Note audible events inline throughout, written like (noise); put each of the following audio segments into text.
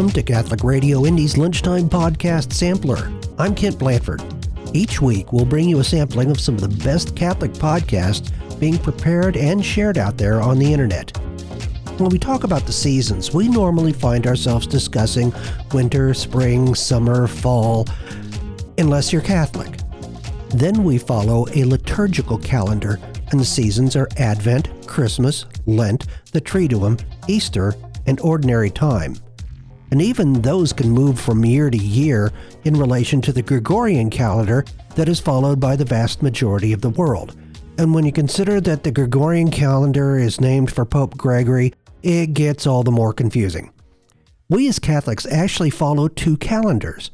Welcome to Catholic Radio Indy's Lunchtime Podcast Sampler. I'm Kent Blanford. Each week, we'll bring you a sampling of some of the best Catholic podcasts being prepared and shared out there on the internet. When we talk about the seasons, we normally find ourselves discussing winter, spring, summer, fall, unless you're Catholic. Then we follow a liturgical calendar, and the seasons are Advent, Christmas, Lent, the Triduum, Easter, and Ordinary Time. And even those can move from year to year in relation to the Gregorian calendar that is followed by the vast majority of the world. And when you consider that the Gregorian calendar is named for Pope Gregory, it gets all the more confusing. We as Catholics actually follow two calendars.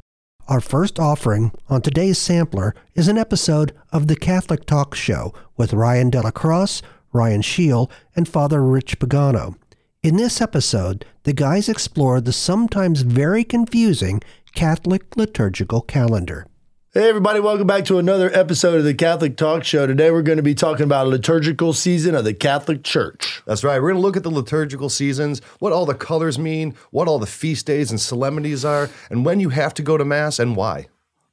Our first offering on today's sampler is an episode of the Catholic Talk Show with Ryan Delacroix, Ryan Scheel, and Father Rich Pagano. In this episode, the guys explore the sometimes very confusing Catholic liturgical calendar. Hey, everybody, welcome back to another episode of the Catholic Talk Show. Today, we're going to be talking about liturgical season of the Catholic Church. That's right. We're going to look at the liturgical seasons, what all the colors mean, what all the feast days and solemnities are, and when you have to go to Mass and why.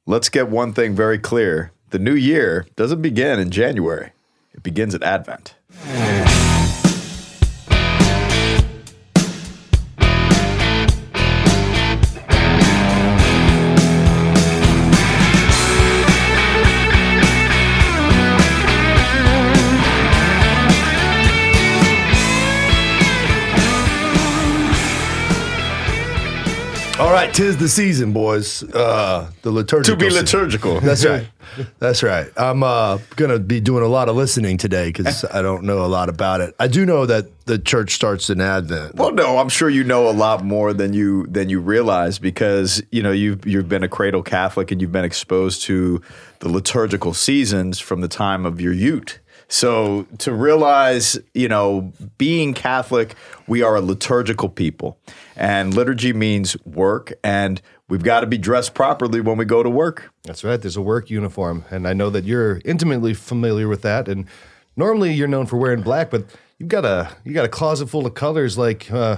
Let's get one thing very clear the new year doesn't begin in January, it begins at Advent. Tis the season, boys. Uh, the liturgical To be season. liturgical. That's right. That's right. I'm uh, going to be doing a lot of listening today because I don't know a lot about it. I do know that the church starts in Advent. Well, no, I'm sure you know a lot more than you than you realize because you know you've you've been a cradle Catholic and you've been exposed to the liturgical seasons from the time of your youth. So to realize, you know, being Catholic, we are a liturgical people, and liturgy means work, and we've got to be dressed properly when we go to work. That's right. There's a work uniform, and I know that you're intimately familiar with that. And normally you're known for wearing black, but you've got a you got a closet full of colors like uh,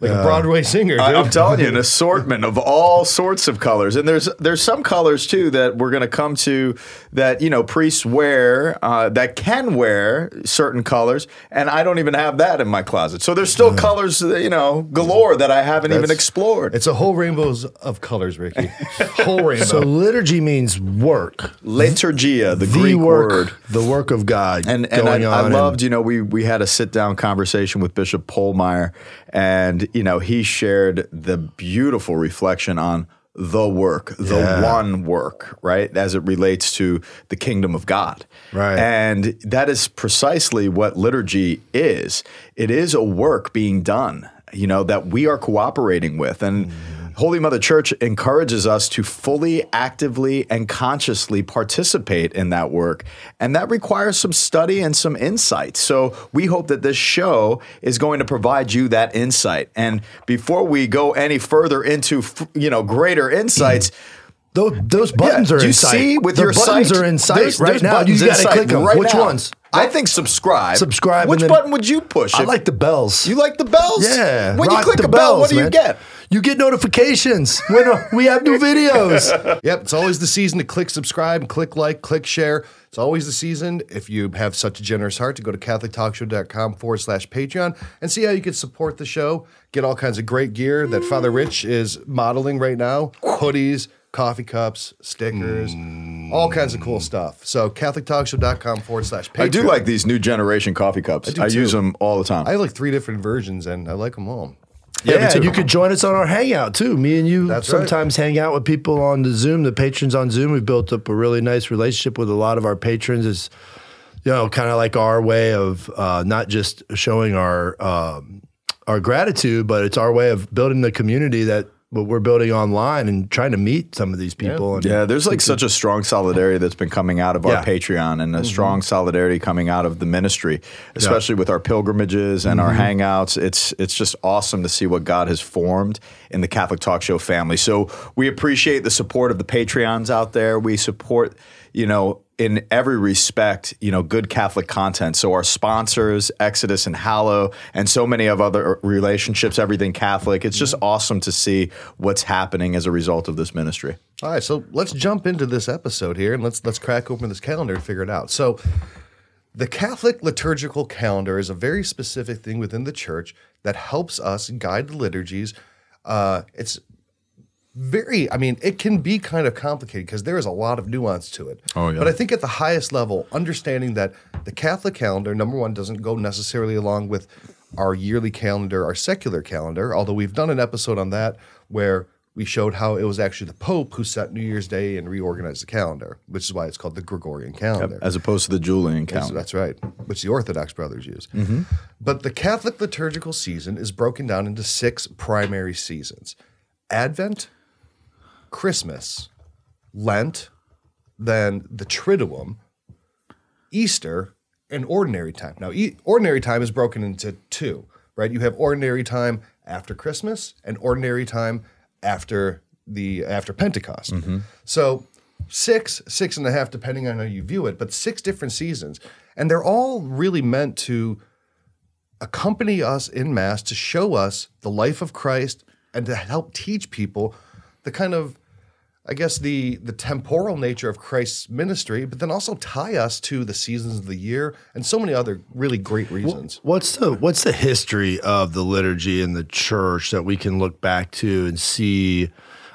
like a Broadway singer. Dude. I, am telling you, an (laughs) assortment of all sorts of colors, and there's there's some colors too that we're going to come to that you know priests wear uh, that can wear certain colors, and I don't even have that in my closet. So there's still colors, uh, you know, galore that I haven't even explored. It's a whole rainbows of colors, Ricky. (laughs) whole rainbow. So liturgy means work. Liturgia, the, The Greek work, word. the work of God. And and I, going I on loved, you know, we we had a sit down conversation with Bishop Polmeyer, and you know he shared the beautiful reflection on the work, the Yeah. one work, right, as it relates to the kingdom of God, Right. and that is precisely what liturgy is. It is a work being done, you know, that we are cooperating with, and. Holy Mother Church encourages us to fully, actively, and consciously participate in that work. And that requires some study and some insight. So we hope that this show is going to provide you that insight. And before we go any further into, you know, greater insights, (laughs) Those, those buttons yeah, are do in you sight. see with the your buttons sight? are in sight There's- right there's now. You got to click them. right Which now. ones? I think subscribe. Subscribe Which button would you push? I If- like the bells. You like the bells? Yeah. When you click the a bell, what bells, do you get? You get notifications when uh, we have new videos. (laughs) Yep, it's always the season to click subscribe, click like, click share. It's always the season. If you have such a generous heart, to go to CatholicTalkShow.com forward slash Patreon and see how you can support the show. Get all kinds of great gear that Father Rich is modeling right now hoodies, coffee cups, stickers, all kinds of cool stuff. So, CatholicTalkShow.com forward slash Patreon. I do like these new generation coffee cups. do I, use them all the time. I have like three different versions and I like them all. Yeah, and you could join us on our hangout too. Me and you That's right. sometimes hang out with people on the Zoom, the patrons on Zoom. We've built up a really nice relationship with a lot of our patrons. Is you know, kind of like our way of uh, not just showing our um, our gratitude, but it's our way of building the community that what we're building online and trying to meet some of these people. And Yeah, there's like such a strong solidarity that's been coming out of our Yeah. Patreon and a mm-hmm. strong solidarity coming out of the ministry, especially with our pilgrimages and our mm-hmm. hangouts. It's it's just awesome to see what God has formed in the Catholic Talk Show family. So we appreciate the support of the Patreons out there. We support, you know, in every respect, you know, good Catholic content. So our sponsors, Exodus and Hallow, and so many of other relationships, everything Catholic. It's just awesome to see what's happening as a result of this ministry. All right, so let's jump into this episode here and let's let's crack open this calendar and figure it out. So the Catholic liturgical calendar is a very specific thing within the church that helps us guide the liturgies. Uh, it's very, I mean, it can be kind of complicated because there is a lot of nuance to it. Oh, yeah. But I think at the highest level, understanding that the Catholic calendar, number one, doesn't go necessarily along with our yearly calendar, our secular calendar, although we've done an episode on that where we showed how it was actually the Pope who set New Year's Day and reorganized the calendar, which is why it's called the Gregorian calendar. As opposed to the Julian calendar. That's right, which the Orthodox brothers use. Mm-hmm. But the Catholic liturgical season is broken down into six primary seasons Advent, Christmas, Lent, then the Triduum, Easter, and ordinary time. Now, e- ordinary time is broken into two, right? You have ordinary time after Christmas and ordinary time after the after Pentecost. Mm-hmm. So six, six and a half, depending on how you view it, but six different seasons, and they're all really meant to accompany us in mass to show us the life of Christ and to help teach people the kind of I guess the the temporal nature of Christ's ministry, but then also tie us to the seasons of the year and so many other really great reasons. What's the what's the history of the liturgy in the church that we can look back to and see?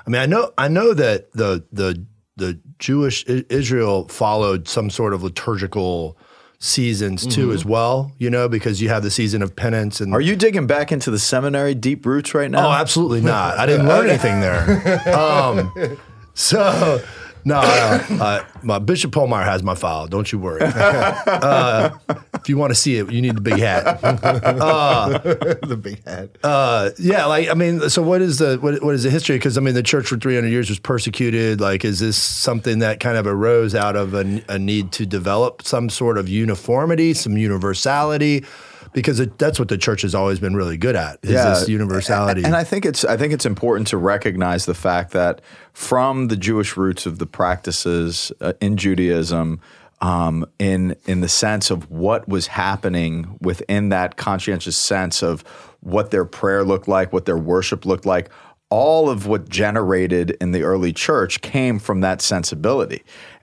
I mean, I know I know that the the the Jewish Israel followed some sort of liturgical seasons too as well, you know, because you have the season of penance and Are you digging back into the seminary deep roots right now? Oh, absolutely not. I didn't learn anything there. (laughs) Um, so, no, no uh, my Bishop Polmeyer has my file. Don't you worry. (laughs) Uh, if you want to see it, you need the big hat. (laughs) the big hat. Uh, yeah, like I mean, so what is the what, what is the history? Because I mean, the church for 300 years was persecuted. Like, is this something that kind of arose out of a, a need to develop some sort of uniformity, some universality? Because it, that's what the church has always been really good at is this universality. And I think it's I think it's important to recognize the fact that from the Jewish roots of the practices uh, in Judaism, um, in in the sense of what was happening within that conscientious sense of what their prayer looked like, what their worship looked like, all of what generated in the early church came from that sensibility.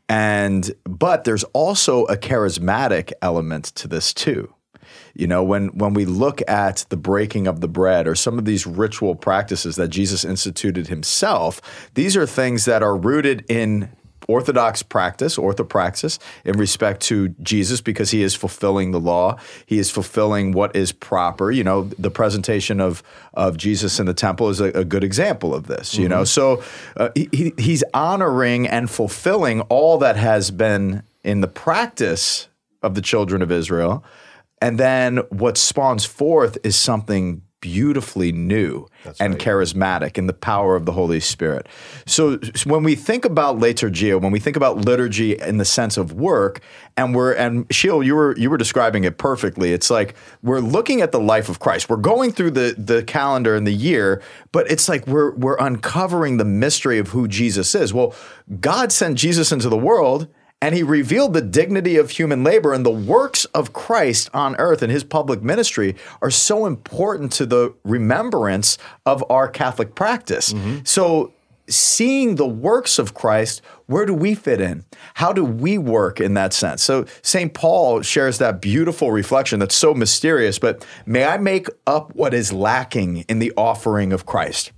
And but there's also a charismatic element to this too. You know, when when we look at the breaking of the bread or some of these ritual practices that Jesus instituted himself, these are things that are rooted in orthodox practice, orthopraxis, in respect to Jesus because he is fulfilling the law. He is fulfilling what is proper. You know, the presentation of of Jesus in the temple is a, a good example of this. You know, so uh, he- he's honoring and fulfilling all that has been in the practice of the children of Israel. And then what spawns forth is something beautifully new and charismatic in the power of the Holy Spirit. So, so when we think about liturgia, when we think about liturgy in the sense of work, and we're and Scheel, you were you were describing it perfectly. It's like we're looking at the life of Christ. We're going through the the calendar and the year, but it's like we're we're uncovering the mystery of who Jesus is. Well, God sent Jesus into the world and he revealed the dignity of human labor and the works of Christ on earth and his public ministry are so important to the remembrance of our Catholic practice. Mm-hmm. So, seeing the works of Christ, where do we fit in? How do we work in that sense? So, St. Paul shares that beautiful reflection that's so mysterious, but may I make up what is lacking in the offering of Christ?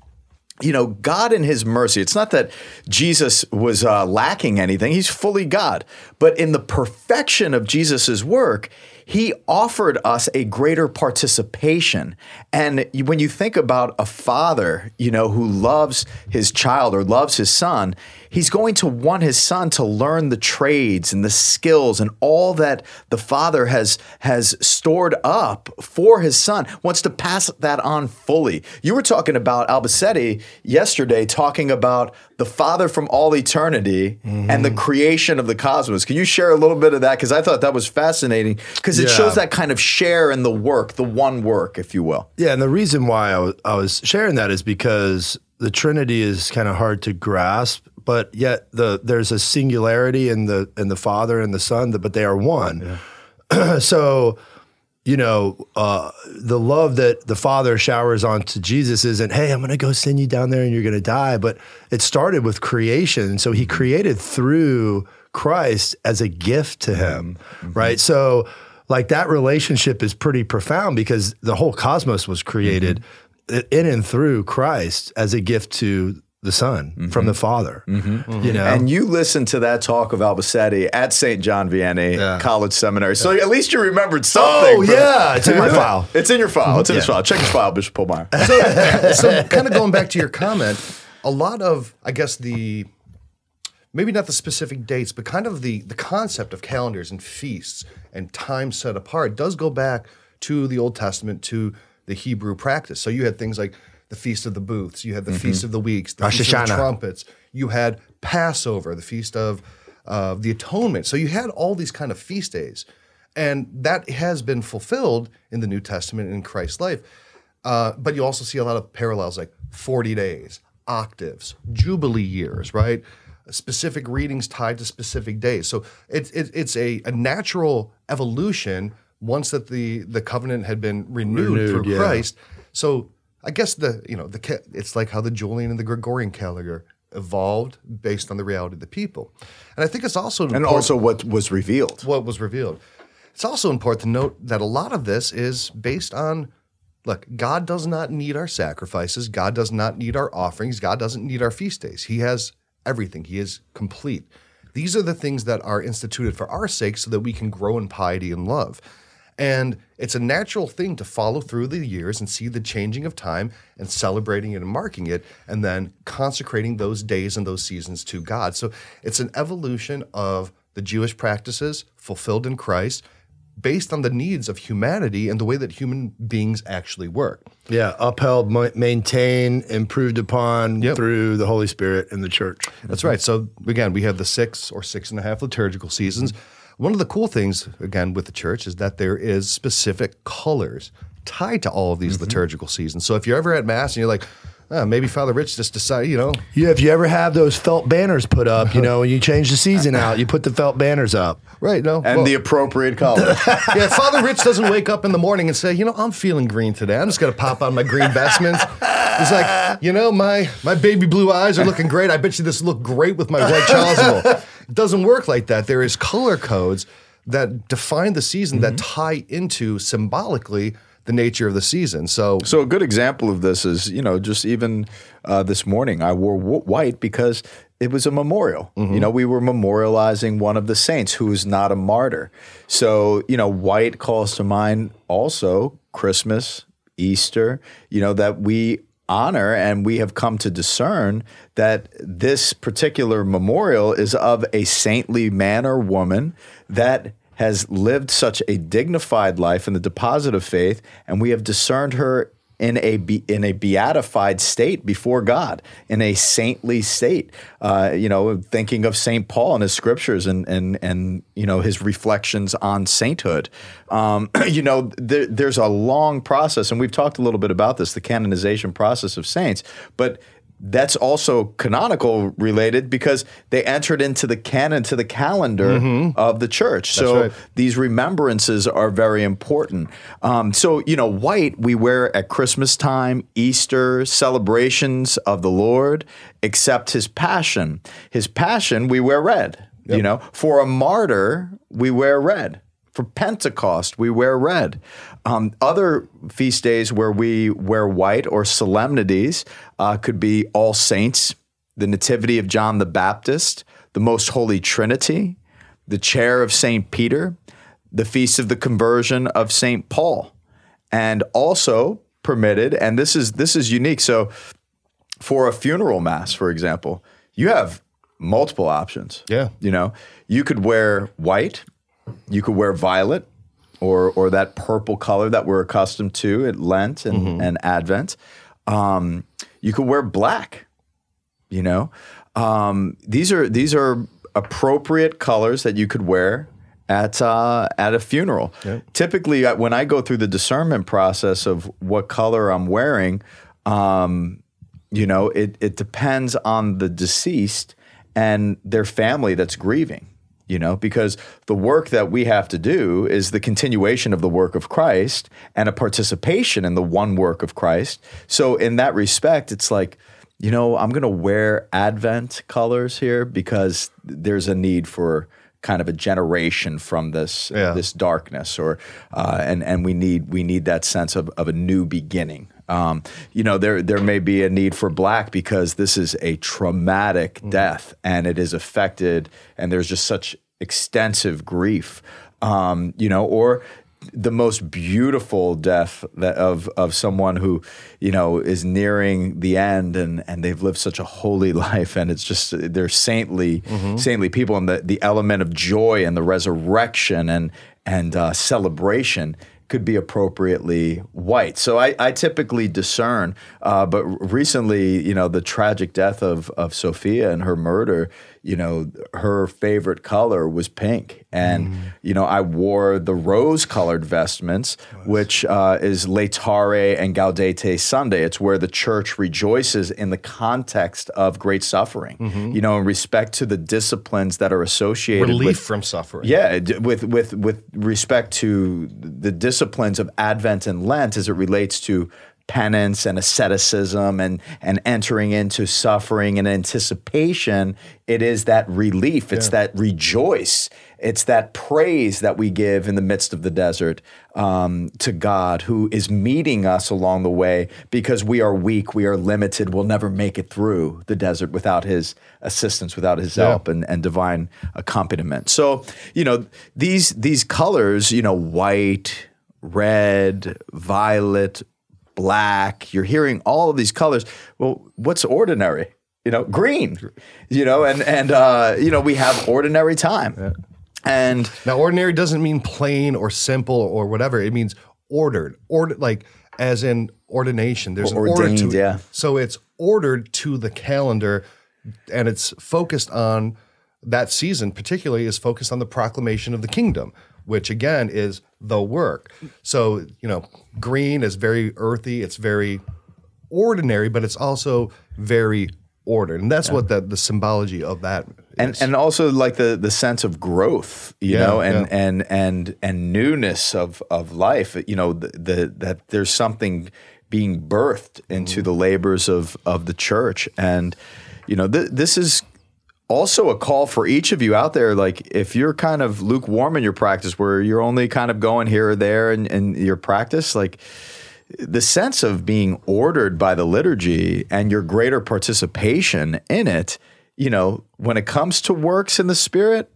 You know, God in His mercy, it's not that Jesus was uh, lacking anything, He's fully God. But in the perfection of Jesus' work, He offered us a greater participation. And when you think about a father, you know, who loves his child or loves his son, he's going to want his son to learn the trades and the skills and all that the father has has stored up for his son wants to pass that on fully. You were talking about Albacete yesterday talking about the father from all eternity and the mm-hmm. creation of the cosmos. Can you share a little bit of that? Because i thought that was fascinating. Because it Yeah. shows that kind of share in the work the one work if you will Yeah, and the reason why I was, I was sharing that is because the Trinity is kind of hard to grasp, but yet the there's a singularity in the in the Father and the Son, but they are one. (clears throat) so, you know, uh, the love that the Father showers onto Jesus isn't, hey, I'm going to go send you down there and you're going to die. But it started with creation. So he mm-hmm. created through Christ as a gift to him, mm-hmm. right? Mm-hmm. So, like that relationship is pretty profound because the whole cosmos was created mm-hmm. in and through Christ as a gift to the Son from mm-hmm. the Father. Mm-hmm. You know, And you listened to that talk of Albacete at St. John Vianney Yeah. College Seminary. So at least you remembered something. oh yeah, it's in my file. (laughs) It's in your file. It's in his file. Check his file, Bishop Polmeyer. so kind of going back to your comment, a lot of I guess the maybe not the specific dates, but kind of the the concept of calendars and feasts and time set apart does go back to the Old Testament to the Hebrew practice. So you had things like the Feast of the Booths, you had the Feast of the Weeks, the Rosh Feast of the Trumpets, you had Passover, the Feast of uh, the Atonement. So you had all these kind of feast days. And that has been fulfilled in the New Testament in Christ's life. Uh, but you also see a lot of parallels like 40 days, octaves, jubilee years, right? Specific readings tied to specific days. So it's it, it's a, a natural evolution once that the the covenant had been renewed, Renewed, through yeah. Christ. So I guess the you know the it's like how the Julian and the Gregorian calendar evolved based on the reality of the people, and I think it's also And also what was revealed. what was revealed. It's also important to note that a lot of this is based on look, God does not need our sacrifices. God does not need our offerings. God doesn't need our feast days. He has everything, He is complete. These are the things that are instituted for our sake so that we can grow in piety and love. And it's a natural thing to follow through the years and see the changing of time and celebrating it and marking it, and then consecrating those days and those seasons to God. So it's an evolution of the Jewish practices fulfilled in Christ based on the needs of humanity and the way that human beings actually work. Yeah, upheld, ma- maintained, improved upon Yep. through the Holy Spirit and the church. That's right. So again, we have the six or six and a half liturgical seasons. Mm-hmm. One of the cool things, again, with the church is that there is specific colors tied to all of these mm-hmm. liturgical seasons. So if you're ever at mass and you're like, "Ah, maybe Father Rich just decided, you know, Yeah, if you ever have those felt banners put up, you know, when you change the season out, you put the felt banners up. right? No, And well, the appropriate color. (laughs) yeah, Father Rich doesn't wake up in the morning and say, you know, I'm feeling green today. I'm just gonna pop on my green vestments. He's like, you know, my my baby blue eyes are looking great. I bet you this will look great with my white chasuble. It doesn't work like that. There is color codes that define the season that tie into symbolically the nature of the season. So So a good example of this is, you know, just even uh, this morning I wore w- white because it was a memorial. You know, we were memorializing one of the saints who is not a martyr. So, you know, white calls to mind also Christmas, Easter, you know, that we honor and we have come to discern that this particular memorial is of a saintly man or woman that has lived such a dignified life in the deposit of faith, and we have discerned her in a in a beatified state before God, in a saintly state. Uh, you know, thinking of Saint Paul and his scriptures and and and you know his reflections on sainthood. Um, (clears throat) you know, there, there's a long process, and we've talked a little bit about this, the canonization process of saints, but that's also canonical related because they entered into the canon to the calendar of the church. so right. these remembrances are very important. Um, so you know, white we wear at Christmas time, Easter celebrations of the Lord, except His Passion. His Passion we wear red. You know, for a martyr we wear red. For Pentecost, we wear red. Um, other feast days where we wear white or solemnities uh, could be All Saints, the Nativity of John the Baptist, the Most Holy Trinity, the Chair of St. Peter, the Feast of the Conversion of St. Paul, and also permitted, and this is this is unique. So, for a funeral mass, for example, you have multiple options. Yeah. You know, you could wear white, you could wear violet, or or that purple color that we're accustomed to at Lent and, and Advent. Um, you could wear black. You know, um, these are these are appropriate colors that you could wear at uh, at a funeral. Typically, uh, when I go through the discernment process of what color I'm wearing, um, you know, it it depends on the deceased and their family that's grieving you know, because the work that we have to do is the continuation of the work of Christ and a participation in the one work of Christ. So, in that respect, it's like, you know, I'm going to wear Advent colors here because there's a need for kind of a generation from this Yeah. this darkness, or uh, and and we need we need that sense of, of a new beginning. Um, you know, there there may be a need for black because this is a traumatic death, and it is affected, and there's just such extensive grief. Um, you know, or the most beautiful death that of of someone who you know is nearing the end and and they've lived such a holy (laughs) life and it's just they're saintly saintly people and the the element of joy and the resurrection and and uh, celebration could be appropriately white. So I, I typically discern, uh, but recently, you know, the tragic death of of Sophia and her murder, you know, her favorite color was pink, and you know, I wore the rose-colored vestments, which uh, is Laetare and Gaudete Sunday. It's where the church rejoices in the context of great suffering, you know, in respect to the disciplines that are associated Relief with from suffering. yeah, with with with respect to the disciplines of Advent and Lent as it relates to penance and asceticism and and entering into suffering and anticipation, it is that relief. It's that rejoice. It's that praise that we give in the midst of the desert um, to God, who is meeting us along the way because we are weak, we are limited, we'll never make it through the desert without His assistance, without His help and, and divine accompaniment. So, you know, these these colors, you know, white, red, violet, black, you're hearing all of these colors. Well, what's ordinary? You know, green. You know, and and uh, you know, we have ordinary time. And Now, ordinary doesn't mean plain or simple or whatever. It means ordered, ordered, like as in ordination. There's an order Ordained, to it. yeah. So it's ordered to the calendar, and it's focused on that season. Particularly, is focused on the proclamation of the kingdom, which again is the work. So you know, green is very earthy. It's very ordinary, but it's also very ordered, and that's what the the symbology of that. and and also like the the sense of growth you Yeah, know and yeah. and and and newness of of life you know the, the that there's something being birthed into Mm-hmm. the labors of of the church and you know th- this is also a call for each of you out there like if you're kind of lukewarm in your practice where you're only kind of going here or there in, in your practice like the sense of being ordered by the liturgy and your greater participation in it, you know, when it comes to works in the spirit,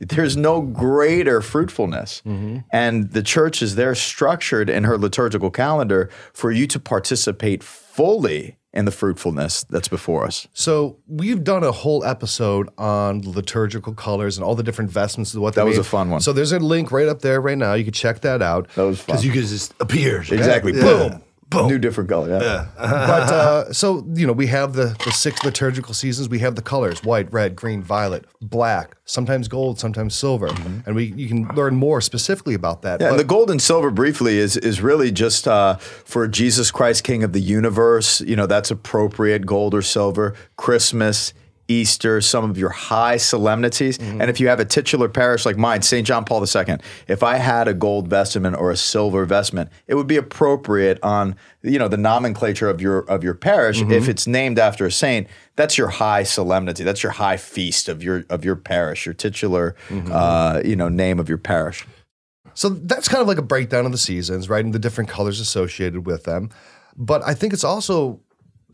there's no greater fruitfulness. Mm-hmm. And the church is there structured in her liturgical calendar for you to participate fully in the fruitfulness that's before us. So we've done a whole episode on liturgical colors and all the different vestments and what That was mean. a fun one. So there's a link right up there right now. You can check that out. That was fun. Because you could just appear. Exactly. Yeah. Boom. Boom. New different color. Yeah. (laughs) but uh, so you know, we have the the six liturgical seasons. We have the colors: white, red, green, violet, black. Sometimes gold, sometimes silver, and we you can learn more specifically about that. Mm-hmm. Yeah, But- and the gold and silver briefly is is really just uh, for Jesus Christ, King of the universe. You know, that's appropriate gold or silver. Christmas, Easter, some of your high solemnities. Mm-hmm. And if you have a titular parish like mine, St. John Paul II, if I had a gold vestment or a silver vestment, it would be appropriate on you know the nomenclature of your of your parish. Mm-hmm. If it's named after a saint, that's your high solemnity. That's your high feast of your of your parish, your titular Mm-hmm. uh, you know name of your parish. So that's kind of like a breakdown of the seasons, right? And the different colors associated with them. But I think it's also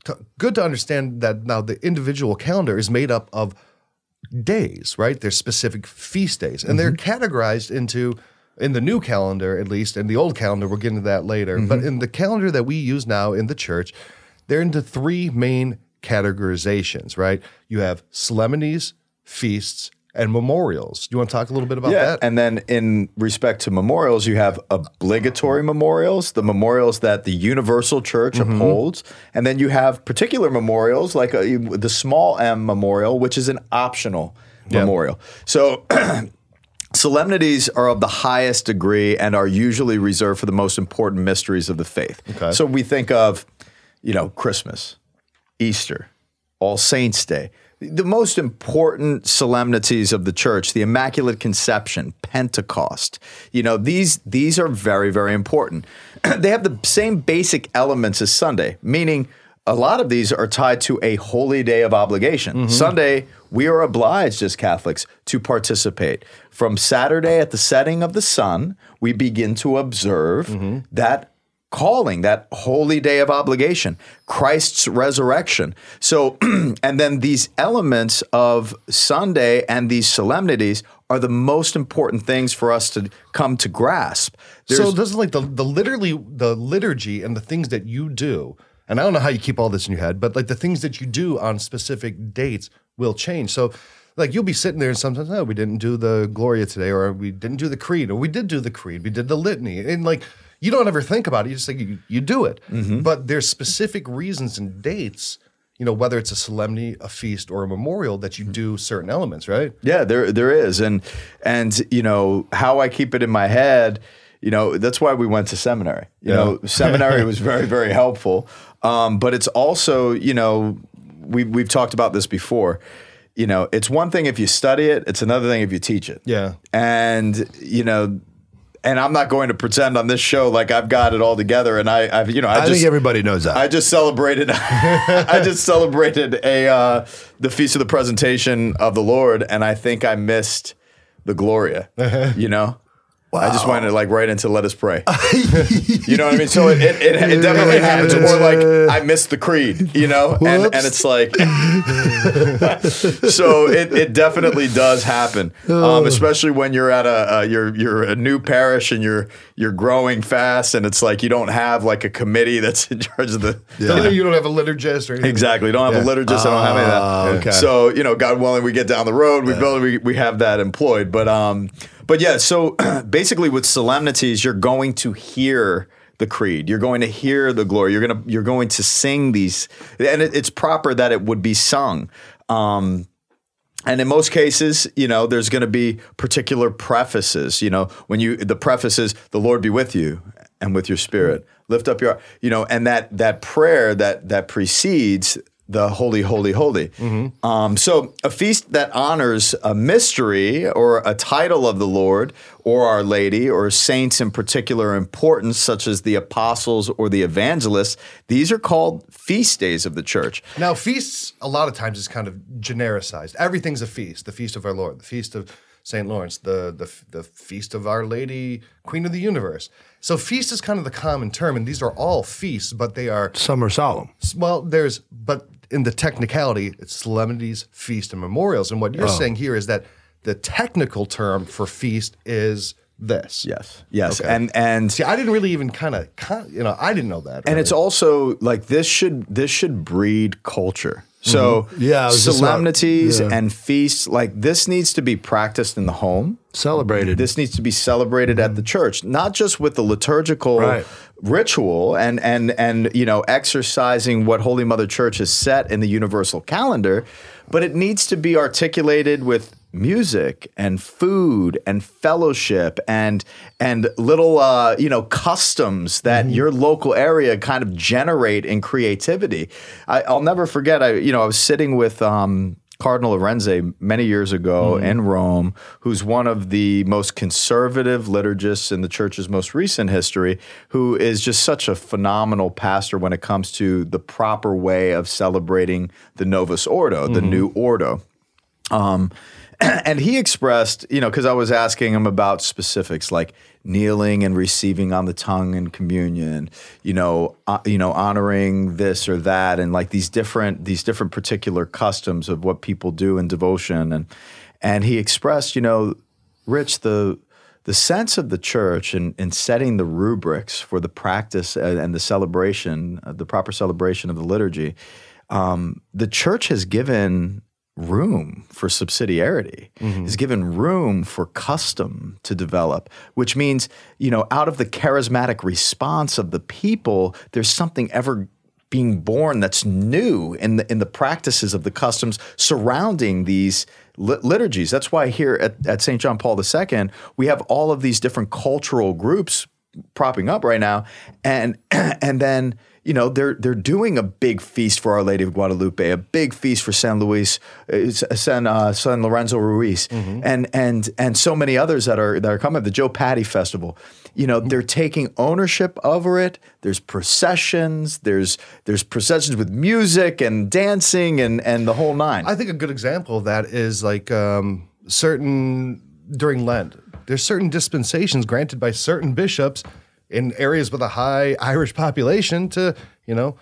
t- good to understand that now the individual calendar is made up of days, right? There's specific feast days, and they're mm-hmm. categorized into in the new calendar, at least, in the old calendar, we'll get into that later. But mm-hmm. in the calendar that we use now in the church, they're into three main categorizations, right? You have solemnities, feasts, and memorials. Do you want to talk a little bit about Yeah, that? and then in respect to memorials, you have obligatory memorials, the memorials that the Universal Church Mm-hmm. upholds, and then you have particular memorials like uh the small M memorial, which is an optional memorial. So. (clears throat) Solemnities are of the highest degree and are usually reserved for the most important mysteries of the faith. Okay. So we think of, you know, Christmas, Easter, All Saints Day. The most important solemnities of the church, the Immaculate Conception, Pentecost. You know, these these are very very important. (clears throat) they have the same basic elements as Sunday, meaning a lot of these are tied to a holy day of obligation. Mm-hmm. Sunday, we are obliged as Catholics to participate. From Saturday at the setting of the sun, we begin to observe mm-hmm. that calling, that holy day of obligation, Christ's resurrection. So, (clears throat) and then these elements of Sunday and these solemnities are the most important things for us to come to grasp. so There's- this is like the the literally the liturgy and the things that you do. And I don't know how you keep all this in your head, but like the things that you do on specific dates will change. So like you'll be sitting there and sometimes, oh, we didn't do the Gloria today, or we didn't do the Creed, or we did do the Creed, we did the litany. And like you don't ever think about it. You just think you, you do it. But there's specific reasons and dates, you know, whether it's a solemnity, a feast, or a memorial that you do certain elements, right? Yeah, there there is, and and you know how I keep it in my head. You know that's why we went to seminary. You know, (laughs) seminary was very very helpful. Um, but it's also you know we we've talked about this before. You know, it's one thing if you study it; it's another thing if you teach it. Yeah. and you know. And I'm not going to pretend on this show like I've got it all together. And I, I've, you know, I, I just, think everybody knows that. I just celebrated. (laughs) I just celebrated a uh, the feast of the presentation of the Lord, and I think I missed the Gloria. You know, I just went like right into let us pray. (laughs) you know what I mean? So it, it, it, it definitely happens more like I missed the creed. You know, and and it's like (laughs) so it, it definitely does happen, um, especially when you're at a, a you're you're a new parish and you're you're growing fast, and it's like you don't have like a committee that's in charge of the You, know, you don't have a liturgist or anything. Exactly. You Don't have a liturgist. I don't have any of that. Ah, okay. So you know, God willing, we get down the road. We build. We, we have that employed. But um, but yeah. So (clears throat) basically, with solemnities, you're going to hear the creed. You're going to hear the glory. You're gonna you're going to sing these, and it, it's proper that it would be sung. Um, and in most cases, you know, there's going to be particular prefaces. You know, when you the preface is "The Lord be with you and with your spirit." Lift up your, you know, and that that prayer that that precedes the holy, holy, holy. Um, so a feast that honors a mystery or a title of the Lord or Our Lady or saints in particular importance, such as the apostles or the evangelists, these are called feast days of the church. Now, feasts a lot of times is kind of genericized. Everything's a feast. The feast of our Lord, the feast of Saint Lawrence, the the the feast of Our Lady, Queen of the Universe. So feast is kind of the common term, and these are all feasts, but they are Some are solemn. well. There's but in the technicality, it's solemnities, feast, and memorials. And what you're oh. saying here is that the technical term for feast is this. Yes. Yes. Okay. And and See, I didn't really even kind of, you know, I didn't know that. and it's also like this should this should breed culture. So mm-hmm. Yeah, just about- solemnities yeah. and feasts like this needs to be practiced in the home. Celebrated. This needs to be celebrated at the church, not just with the liturgical Right. Ritual and and and you know exercising what Holy Mother Church has set in the universal calendar, but it needs to be articulated with music and food and fellowship and and little uh, you know customs that your local area kind of generate in creativity. I, I'll never forget. I you know I was sitting with. Um, Cardinal Arinze many years ago in Rome, who's one of the most conservative liturgists in the church's most recent history, who is just such a phenomenal pastor when it comes to the proper way of celebrating the Novus Ordo, the new Ordo. Um, (clears throat) and he expressed, you know, because I was asking him about specifics like kneeling and receiving on the tongue in communion, you know, uh, you know, honoring this or that, and like these different these different particular customs of what people do in devotion, and and he expressed, you know, Rich the the sense of the church in, in setting the rubrics for the practice and, and the celebration, uh, the proper celebration of the liturgy, um, the church has given room for subsidiarity. Mm-hmm. Has given room for custom to develop which means you know out of the charismatic response of the people there's something ever being born that's new in the in the practices of the customs surrounding these liturgies. That's why here at, at st john paul ii we have all of these different cultural groups propping up right now and (clears throat) and then you know they're they're doing a big feast for Our Lady of Guadalupe, a big feast for San Luis, uh, San uh, San Lorenzo Ruiz, and and and so many others that are that are coming. The Joe Patty Festival, you know, they're taking ownership over it. There's processions. There's there's processions with music and dancing and and the whole nine. I think a good example of that is like um, certain during Lent. There's certain dispensations granted by certain bishops in areas with a high Irish population to, you know,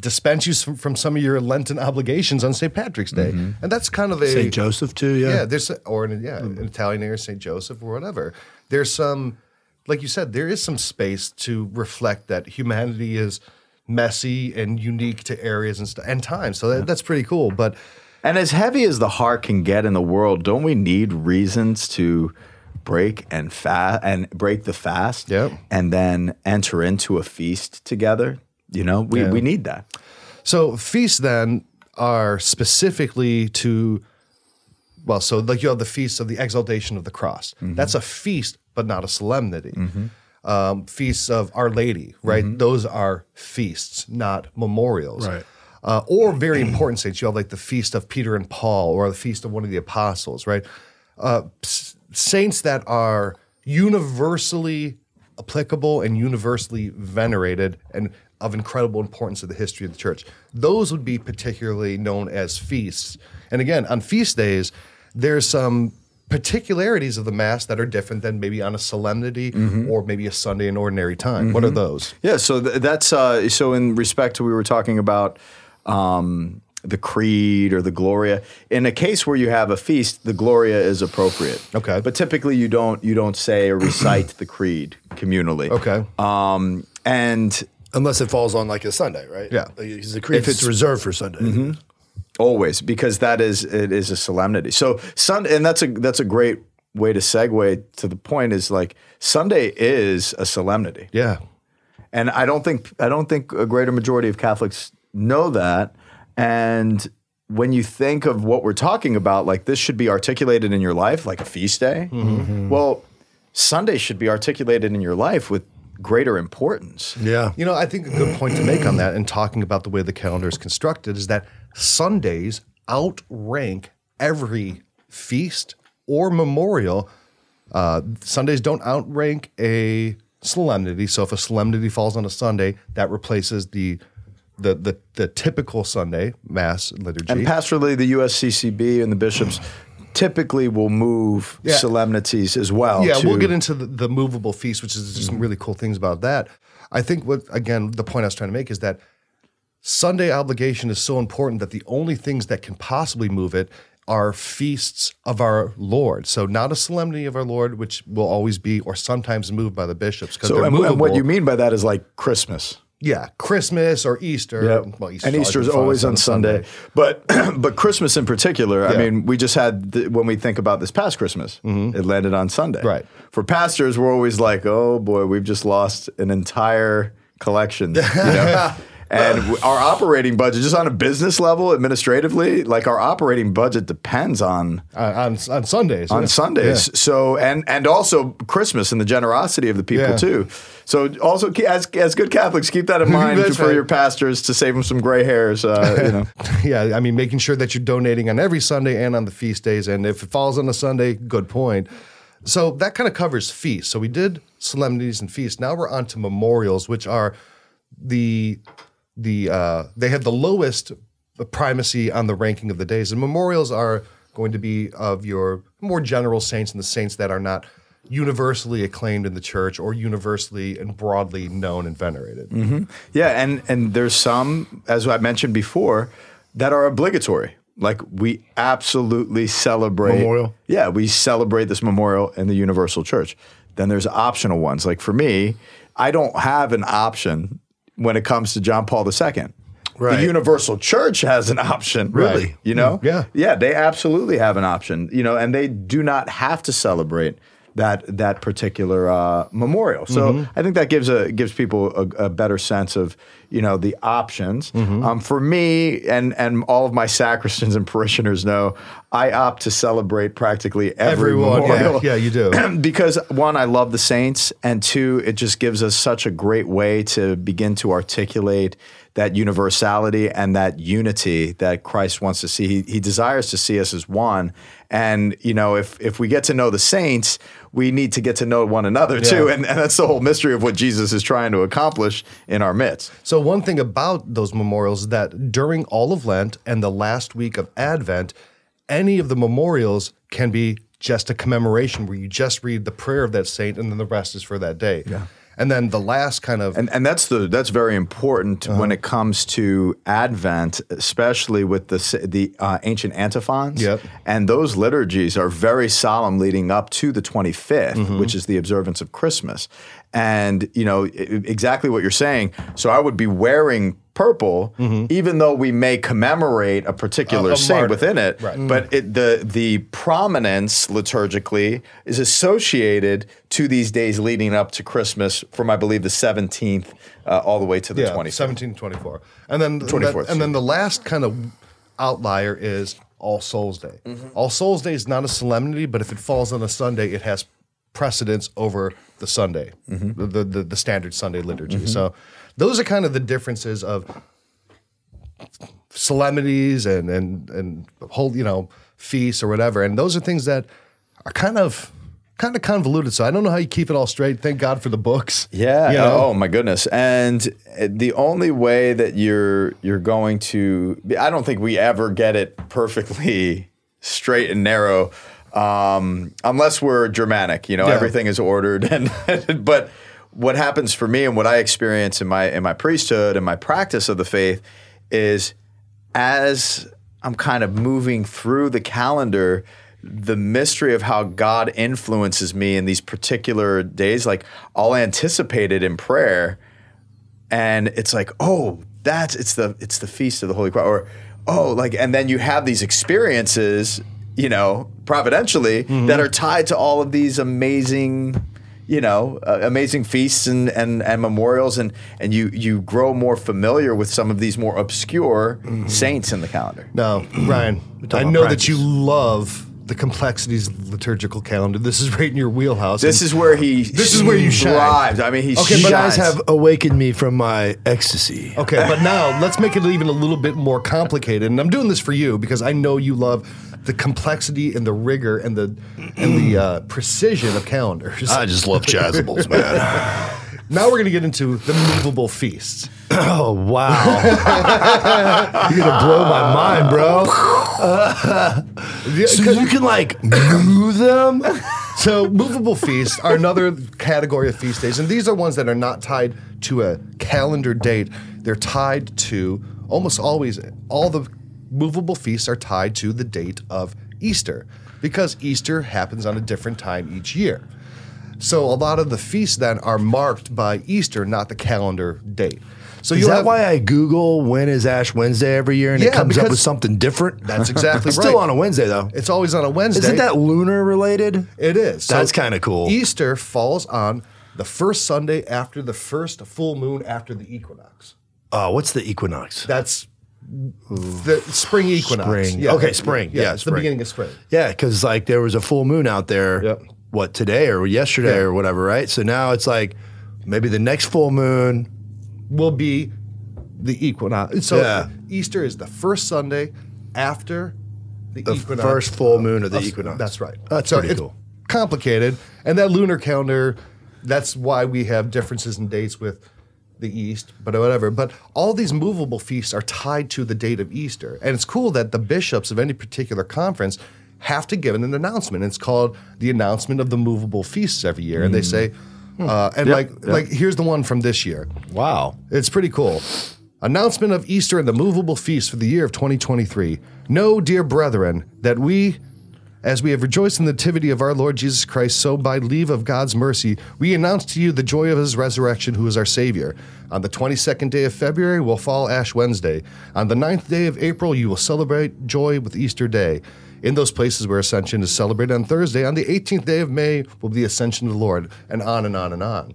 dispense you from, from some of your Lenten obligations on St. Patrick's Day, mm-hmm. and that's kind of a St. Joseph too. Yeah. yeah, there's or in, yeah, mm-hmm. an Italian area, Saint Joseph or whatever. There's some, like you said, there is some space to reflect that humanity is messy and unique to areas and st- and time. So that, that's pretty cool. But And as heavy as the heart can get in the world, don't we need reasons to break and fast and break the fast Yep. and then enter into a feast together? You know, we, Yeah. we need that. so feasts then are specifically to, well, so like you have the feast of the exaltation of the cross. That's a feast, but not a solemnity. Um, feasts of Our Lady, right? Those are feasts, not memorials. Right. Uh, or very important saints. You have like the feast of Peter and Paul, or the feast of one of the apostles, right? Uh, saints that are universally applicable and universally venerated and of incredible importance to the history of the church. Those would be particularly known as feasts. And again, on feast days, there's some particularities of the mass that are different than maybe on a solemnity or maybe a Sunday in ordinary time. What are those? Yeah, so th- that's uh, so in respect to we were talking about um, the creed or the Gloria. In a case where you have a feast, the Gloria is appropriate. Okay. but typically you don't you don't say or recite the creed communally. Okay. um, and Unless it falls on like a Sunday, right? Yeah. Because the creed If is it's- reserved for Sunday. Always, because that is it is a solemnity. So Sunday, and that's a that's a great way to segue to the point. Is like Sunday is a solemnity, Yeah. and I don't think I don't think a greater majority of Catholics know that. And when you think of what we're talking about, like this should be articulated in your life, like a feast day. Well, Sunday should be articulated in your life with greater importance. Yeah. You know, I think a good point to make on that and talking about the way the calendar is constructed is that Sundays outrank every feast or memorial. Uh, Sundays don't outrank a solemnity. So if a solemnity falls on a Sunday, that replaces the the the, the typical Sunday mass liturgy. And pastorally, the USCCB and the bishops typically will move Yeah. solemnities as well. Yeah, we'll get into the, the movable feast, which is just some mm-hmm. really cool things about that. I think what again the point I was trying to make is that Sunday obligation is so important that the only things that can possibly move it are feasts of our Lord. So not a solemnity of our Lord, which will always be or sometimes moved by the bishops So, and, and what you mean by that is like Christmas. Yeah, Christmas or Easter. Well, Easter and Easter is always fun on Sunday, but (clears throat) but Christmas in particular. I mean, we just had the, when we think about this past Christmas, it landed on Sunday. Mm-hmm. Right. For pastors, we're always like, oh boy, we've just lost an entire collection. You know? (laughs) and our operating budget, just on a business level, administratively, like our operating budget depends on Uh, on on Sundays. on yeah. Sundays. So and and also Christmas and the generosity of the people Yeah. too. So also as as good Catholics, keep that in (laughs) mind for right. your pastors to save them some gray hairs. Uh, you know, (laughs) yeah, I mean, making sure that you're donating on every Sunday and on the feast days. And if it falls on a Sunday, good point. So that kind of covers feasts. So we did solemnities and feasts. Now we're on to memorials, which are the the uh, they have the lowest primacy on the ranking of the days. And memorials are going to be of your more general saints and the saints that are not universally acclaimed in the church or universally and broadly known and venerated. yeah, and and there's some, as I mentioned before, that are obligatory. Like we absolutely celebrate Memorial? Yeah, we celebrate this memorial in the Universal Church. Then there's optional ones. Like for me, I don't have an option when it comes to John Paul II. Right. The Universal Church has an option. Really? You know? Yeah. Yeah, they absolutely have an option. You know, and they do not have to celebrate that that particular uh, memorial. So Mm-hmm. I think that gives a gives people a, a better sense of you know the options. Mm-hmm. Um, for me and and all of my sacristans and parishioners know I opt to celebrate practically every Everyone, yeah, memorial. yeah, you do. (clears throat) because one, I love the saints, and two, it just gives us such a great way to begin to articulate that universality and that unity that Christ wants to see. He, he desires to see us as one. And you know, if if we get to know the saints, we need to get to know one another too. And, and that's the whole mystery of what Jesus is trying to accomplish in our midst. So one thing about those memorials is that during all of Lent and the last week of Advent, any of the memorials can be just a commemoration where you just read the prayer of that saint and then the rest is for that day. Yeah. And then the last kind of And and that's the that's very important Uh-huh. when it comes to Advent, especially with the the uh, ancient antiphons. Yep. And those liturgies are very solemn, leading up to the 25th, Mm-hmm. which is the observance of Christmas. And you know exactly what you're saying. So I would be wearing purple, even though we may commemorate a particular Mm-hmm. A- a saint martyr. within it. Right. But it, the the prominence liturgically is associated to these days leading up to Christmas, from I believe the 17th uh, all the way to the yeah, 25th. 17 24. And then 24th, and then the last kind of outlier is All Souls Day. All Souls Day is not a solemnity, but if it falls on a Sunday, it has precedence over the Sunday, the, the, the, the standard Sunday liturgy. So those are kind of the differences of solemnities and and and whole you know feasts or whatever and those are things that are kind of kind of convoluted so i don't know how you keep it all straight thank god for the books Yeah. you know? Oh my goodness. And the only way that you're you're going to I don't think we ever get it perfectly straight and narrow um, unless we're Germanic. You know, Yeah. everything is ordered (laughs) and but what happens for me and what I experience in my in my priesthood and my practice of the faith is as I'm kind of moving through the calendar, the mystery of how God influences me in these particular days, like I'll anticipate it in prayer, and it's like, oh, that's it's the it's the feast of the Holy Cross, or oh, like, and then you have these experiences, you know, providentially mm-hmm. that are tied to all of these amazing you know, uh, amazing feasts and, and, and memorials, and, and you, you grow more familiar with some of these more obscure saints in the calendar. No, (clears throat) Ryan, I know about that you love the complexities of the liturgical calendar. This is right in your wheelhouse. This is where he This is where you shine. I mean, he Okay, You but guys have awakened me from my ecstasy. okay, but now let's make it even a little bit more complicated. And I'm doing this for you because I know you love the complexity and the rigor and the and the uh, precision of calendars. I just love chasubles, man. (laughs) now we're going to get into the movable feasts. oh wow! (laughs) You're gonna blow my mind, bro. (laughs) So you can like move them. So movable feasts are another category of feast days, and these are ones that are not tied to a calendar date. They're tied to almost always all the movable feasts are tied to the date of Easter because Easter happens on a different time each year. So a lot of the feasts then are marked by Easter, not the calendar date. So Is that have, why I Google when is Ash Wednesday every year and Yeah, it comes up with something different? That's (laughs) exactly right. It's right. still on a Wednesday though. It's always on a Wednesday. Isn't that lunar related? It is. That's kinda cool. Easter falls on the first Sunday after the first full moon after the equinox. Oh, what's the equinox? That's the spring equinox. Spring. Okay, spring. Yeah, it's the beginning of spring. Yeah, because like there was a full moon out there. Yep. What today or yesterday Yeah. or whatever, right? So now it's like maybe the next full moon. Will be the equinox. So Yeah. Easter is the first Sunday after the, The equinox. first full moon of the equinox. That's right. That's so pretty it's cool. Complicated, and that lunar calendar. That's why we have differences in dates with the East, but whatever. But all these movable feasts are tied to the date of Easter, and it's cool that the bishops of any particular conference have to give an announcement. It's called the announcement of the movable feasts every year, and they say, uh, and like like here's the one from this year. Wow. It's pretty cool. Announcement of Easter and the movable feast for the year of 2023. Know, dear brethren, that we, as we have rejoiced in the nativity of our Lord Jesus Christ, so by leave of God's mercy, we announce to you the joy of his resurrection, who is our Savior. On the 22nd day of February will fall Ash Wednesday. On the 9th day of April, you will celebrate joy with Easter Day. In those places where Ascension is celebrated on Thursday, on the 18th day of May will be the Ascension of the Lord, and on and on and on.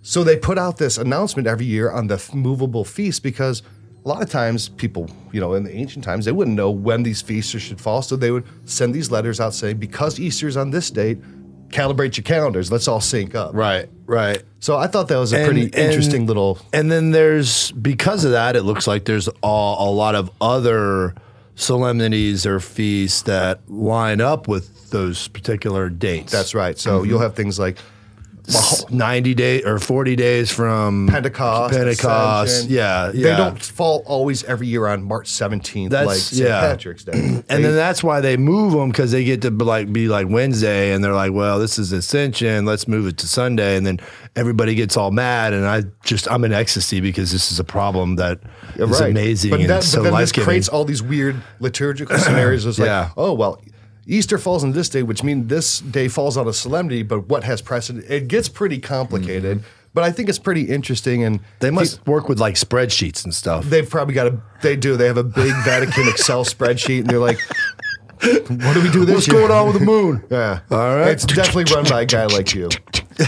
So they put out this announcement every year on the movable feast because a lot of times people, you know, in the ancient times, they wouldn't know when these feasts should fall. So they would send these letters out saying, because Easter's on this date, calibrate your calendars. Let's all sync up. Right, right. So I thought that was a And- pretty and- interesting little. And then there's because of that, it looks like there's a, a lot of other solemnities or feasts that line up with those particular dates. That's right. So mm-hmm. you'll have things like 90 days or 40 days from Pentecost. Pentecost. Ascension. Yeah, They yeah. don't fall always every year on March 17th, That's- like St. yeah. Patrick's Day. (clears throat) and They- then that's why they move them because they get to be like be like Wednesday, and they're like, "Well, this is Ascension. Let's move it to Sunday." And then everybody gets all mad, and I just I'm in ecstasy because this is a problem that is right. amazing But, and that, so but then this creates all these weird liturgical scenarios. It's like, (clears throat) Yeah. oh well, Easter falls on this day, which means this day falls on a solemnity. But what has precedent? It gets pretty complicated. But I think it's pretty interesting, and Mm-hmm. They must work with like spreadsheets and stuff. they've probably got a. They do. They have a big Vatican Excel (laughs) spreadsheet, and they're like, "What do we do this What's year?" going on with the moon? (laughs) Yeah. All right. It's definitely run by a guy like you. (laughs)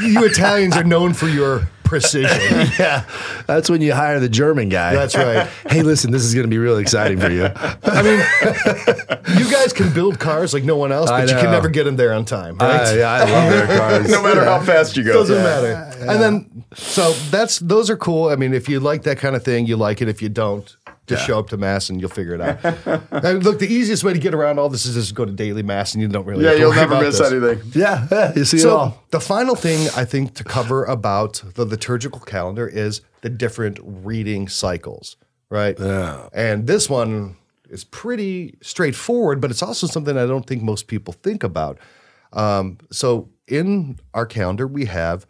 You Italians are known for your precision. (laughs) yeah, that's when you hire the German guy. That's right. hey, listen, this is going to be really exciting for you. I mean, you guys can build cars like no one else, but you can never get them there on time, right? I, yeah, I love their cars. no matter how fast you go. Doesn't matter. And then, so that's those are cool. I mean, if you like that kind of thing, you like it. If you don't, just show up to mass and you'll figure it out. (laughs) and look, the easiest way to get around all this is just go to daily mass, and you don't really. Yeah, you'll never miss this. anything. Yeah, yeah, you see it So all. the final thing I think to cover about the liturgical calendar is the different reading cycles, right? Yeah. And this one is pretty straightforward, but it's also something I don't think most people think about. Um, so in our calendar, we have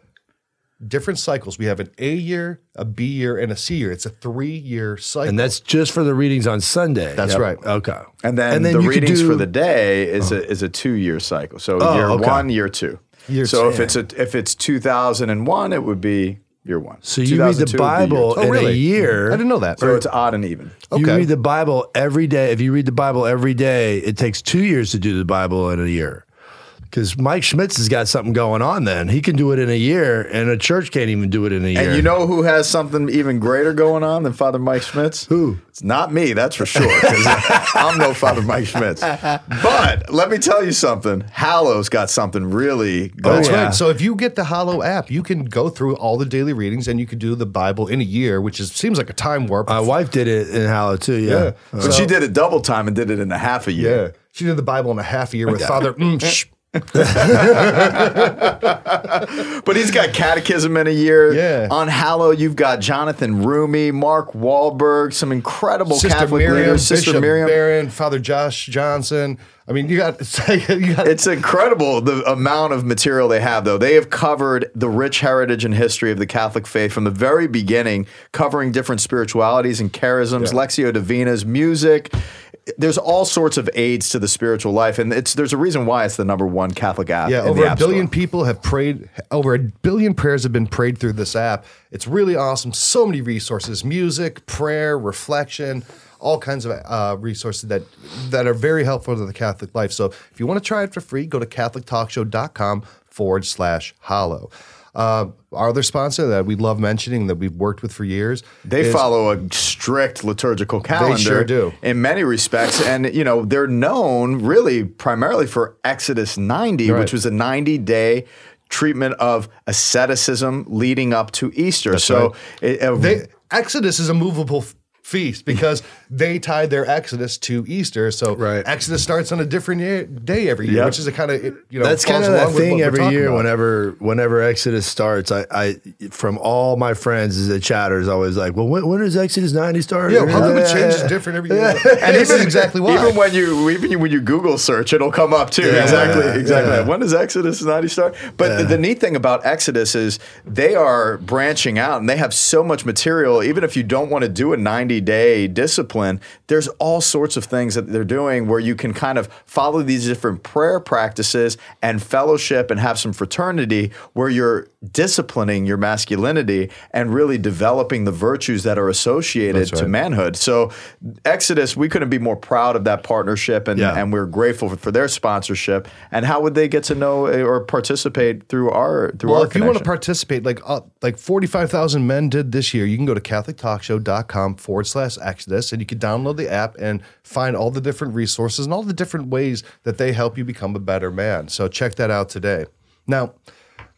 different cycles. We have an A year, a B year, and a C year. It's a three-year cycle. And that's just for the readings on Sunday. That's right. Okay. And then, the you could readings do- for the day is a is a two year cycle. So Oh, year okay. one, year two. Year so two. if it's a if it's two thousand and one, it would be year one. So you read the 2002 would be year Bible two. Oh, in really? a year. I didn't know that. So it's odd and even. Okay. You read the Bible every day. If you read the Bible every day, it takes two years to do the Bible in a year. Because Mike Schmitz has got something going on then. He can do it in a year, and a church can't even do it in a year. And you know who has something even greater going on than Father Mike Schmitz? Who? It's not me, that's for sure. (laughs) I'm no Father Mike Schmitz. But let me tell you something. Hallow's got something really going. That's yeah. right. So if you get the Hallow app, you can go through all the daily readings and you can do the Bible in a year, which is seems like a time warp. My wife did it in Hallow too. Yeah. Yeah. But she did it double time and did it in a half a year. yeah, she did the Bible in a half a year with Father. Mm, shh. (laughs) But he's got catechism in a year. Yeah. On Hallow, you've got Jonathan Roumie, Mark Wahlberg, some incredible Sister Catholic Miriam, leaders, Sister Bishop Miriam. Barron, Father Josh Johnson. I mean, you got (laughs) it's you got It's incredible the amount of material they have, though. They have covered the rich heritage and history of the Catholic faith from the very beginning, covering different spiritualities and charisms, Lectio Divina's music. There's all sorts of aids to the spiritual life, and it's there's a reason why it's the number one Catholic app. Yeah, over a billion Store. people have prayed. Over a billion prayers have been prayed through this app. It's really awesome. So many resources: music, prayer, reflection, all kinds of uh, resources that that are very helpful to the Catholic life. So if you want to try it for free, go to CatholicTalkShow.com forward slash Hallow. Uh, our other sponsor that we love mentioning that we've worked with for years. They is- follow a strict liturgical calendar. sure do. In many respects. And, you know, they're known really primarily for Exodus 90, Right. which was a 90 day treatment of asceticism leading up to Easter. so it, uh, They, Exodus is a movable feast because they tied their Exodus to Easter. So Right. Exodus starts on a different year, day every year, Yep. which is a kind of you know That's kind of that thing every year. about. Whenever whenever Exodus starts, I, I from all my friends is a chatter is always like, "Well, when, when does Exodus ninety start?" Yeah, how come it changes (laughs) different every year? And this is exactly why. Even when you even when you Google search, it'll come up too. Yeah. exactly, exactly. Yeah. When does Exodus 90 start? But the, the neat thing about Exodus is they are branching out and they have so much material. Even if you don't want to do a 90 day discipline, there's all sorts of things that they're doing where you can kind of follow these different prayer practices and fellowship and have some fraternity where you're disciplining your masculinity and really developing the virtues that are associated to manhood. So, Exodus, we couldn't be more proud of that partnership, and, Yeah. and we're grateful for, for their sponsorship. And how would they get to know uh, or participate through our through Well, our if you want to participate, like uh, like forty five thousand men did this year, you can go to CatholicTalkShow.com forward slash Exodus, and you can download the app and find all the different resources and all the different ways that they help you become a better man. So check that out today. Now,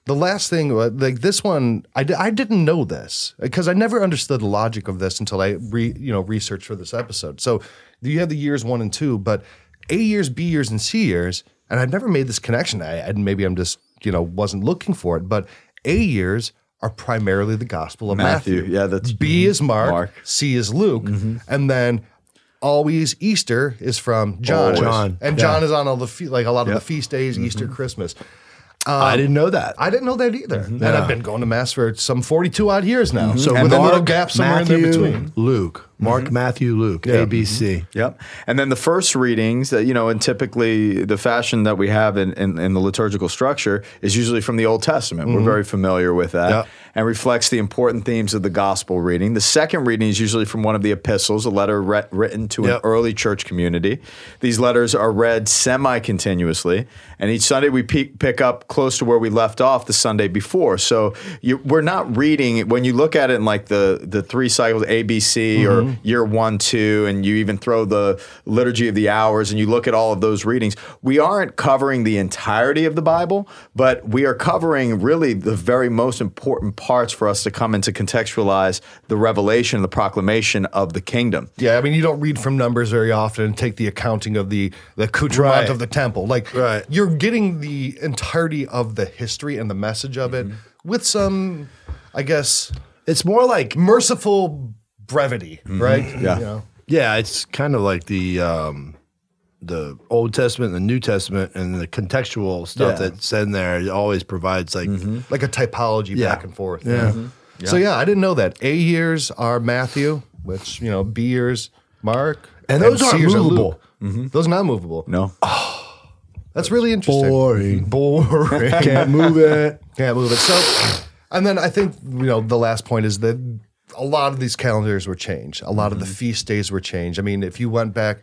the last thing, uh, like this one, I, I didn't know this uh, because I never understood the logic of this until I re, you know researched for this episode. So you have the years one and two, but A years, B years, and C years, and I've never made this connection. I and maybe I'm just you know wasn't looking for it, but A years are primarily the Gospel of Matthew. Matthew. Yeah, that's- B is Mark, Mark. C is Luke, mm-hmm. and then. Always Easter is from John, Always. John, and yeah. John is on all the fe- like a lot of the feast days, Easter, mm-hmm. Christmas. I um, didn't know that. I didn't know that either. Mm-hmm. And I've been going to mass for some 42 odd years now. Mm-hmm. So So with a little gap somewhere Matthew, in there between. Luke, Mark, mm-hmm. Matthew, Luke, Yeah. ABC. Yep. And then the first readings that, you know, and typically the fashion that we have in, in, in the liturgical structure is usually from the Old Testament. We're very familiar with that Yep. And reflects the important themes of the gospel reading. The second reading is usually from one of the epistles, a letter re- written to Yep. an early church community. These letters are read semi continuously. And each Sunday we pe- pick up close to where we left off the Sunday before. So you, we're not reading, when you look at it in like the, the three cycles, ABC or mm-hmm. year one, two, and you even throw the liturgy of the hours and you look at all of those readings, we aren't covering the entirety of the Bible, but we are covering really the very most important parts for us to come and to contextualize the revelation, the proclamation of the kingdom. Yeah, I mean, you don't read from Numbers very often and take the accounting of the, the accoutrement Right. of the temple. Like, Right. you're getting the entirety of the history and the message of it with some, I guess, It's more like merciful brevity, right? Yeah. You know? yeah, it's kind of like the um, the Old Testament and the New Testament and the contextual stuff Yeah. that's in there. It always provides like mm-hmm. like a typology Yeah. back and forth. Mm-hmm. Yeah. So yeah, I didn't know that. A years are Matthew, which you know, B years Mark, And those aren't years are movable. Luke. Those are not movable. No? Ah, that's really interesting. boring. (laughs) Boring. (laughs) Can't move it. Can't move it. So, and then I think you know the last point is that a lot of these calendars were changed. A lot of the feast days were changed. I mean, if you went back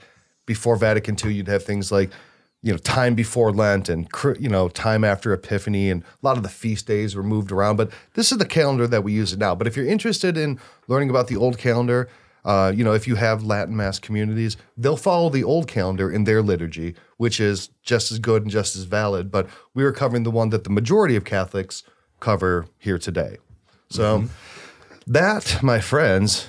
before Vatican II, you'd have things like you know time before Lent and you know time after Epiphany, and a lot of the feast days were moved around. But this is the calendar that we use now. But if you're interested in learning about the old calendar. Uh, you know, if you have Latin Mass communities, they'll follow the old calendar in their liturgy, which is just as good and just as valid. But we are covering the one that the majority of Catholics cover here today. So that, my friends,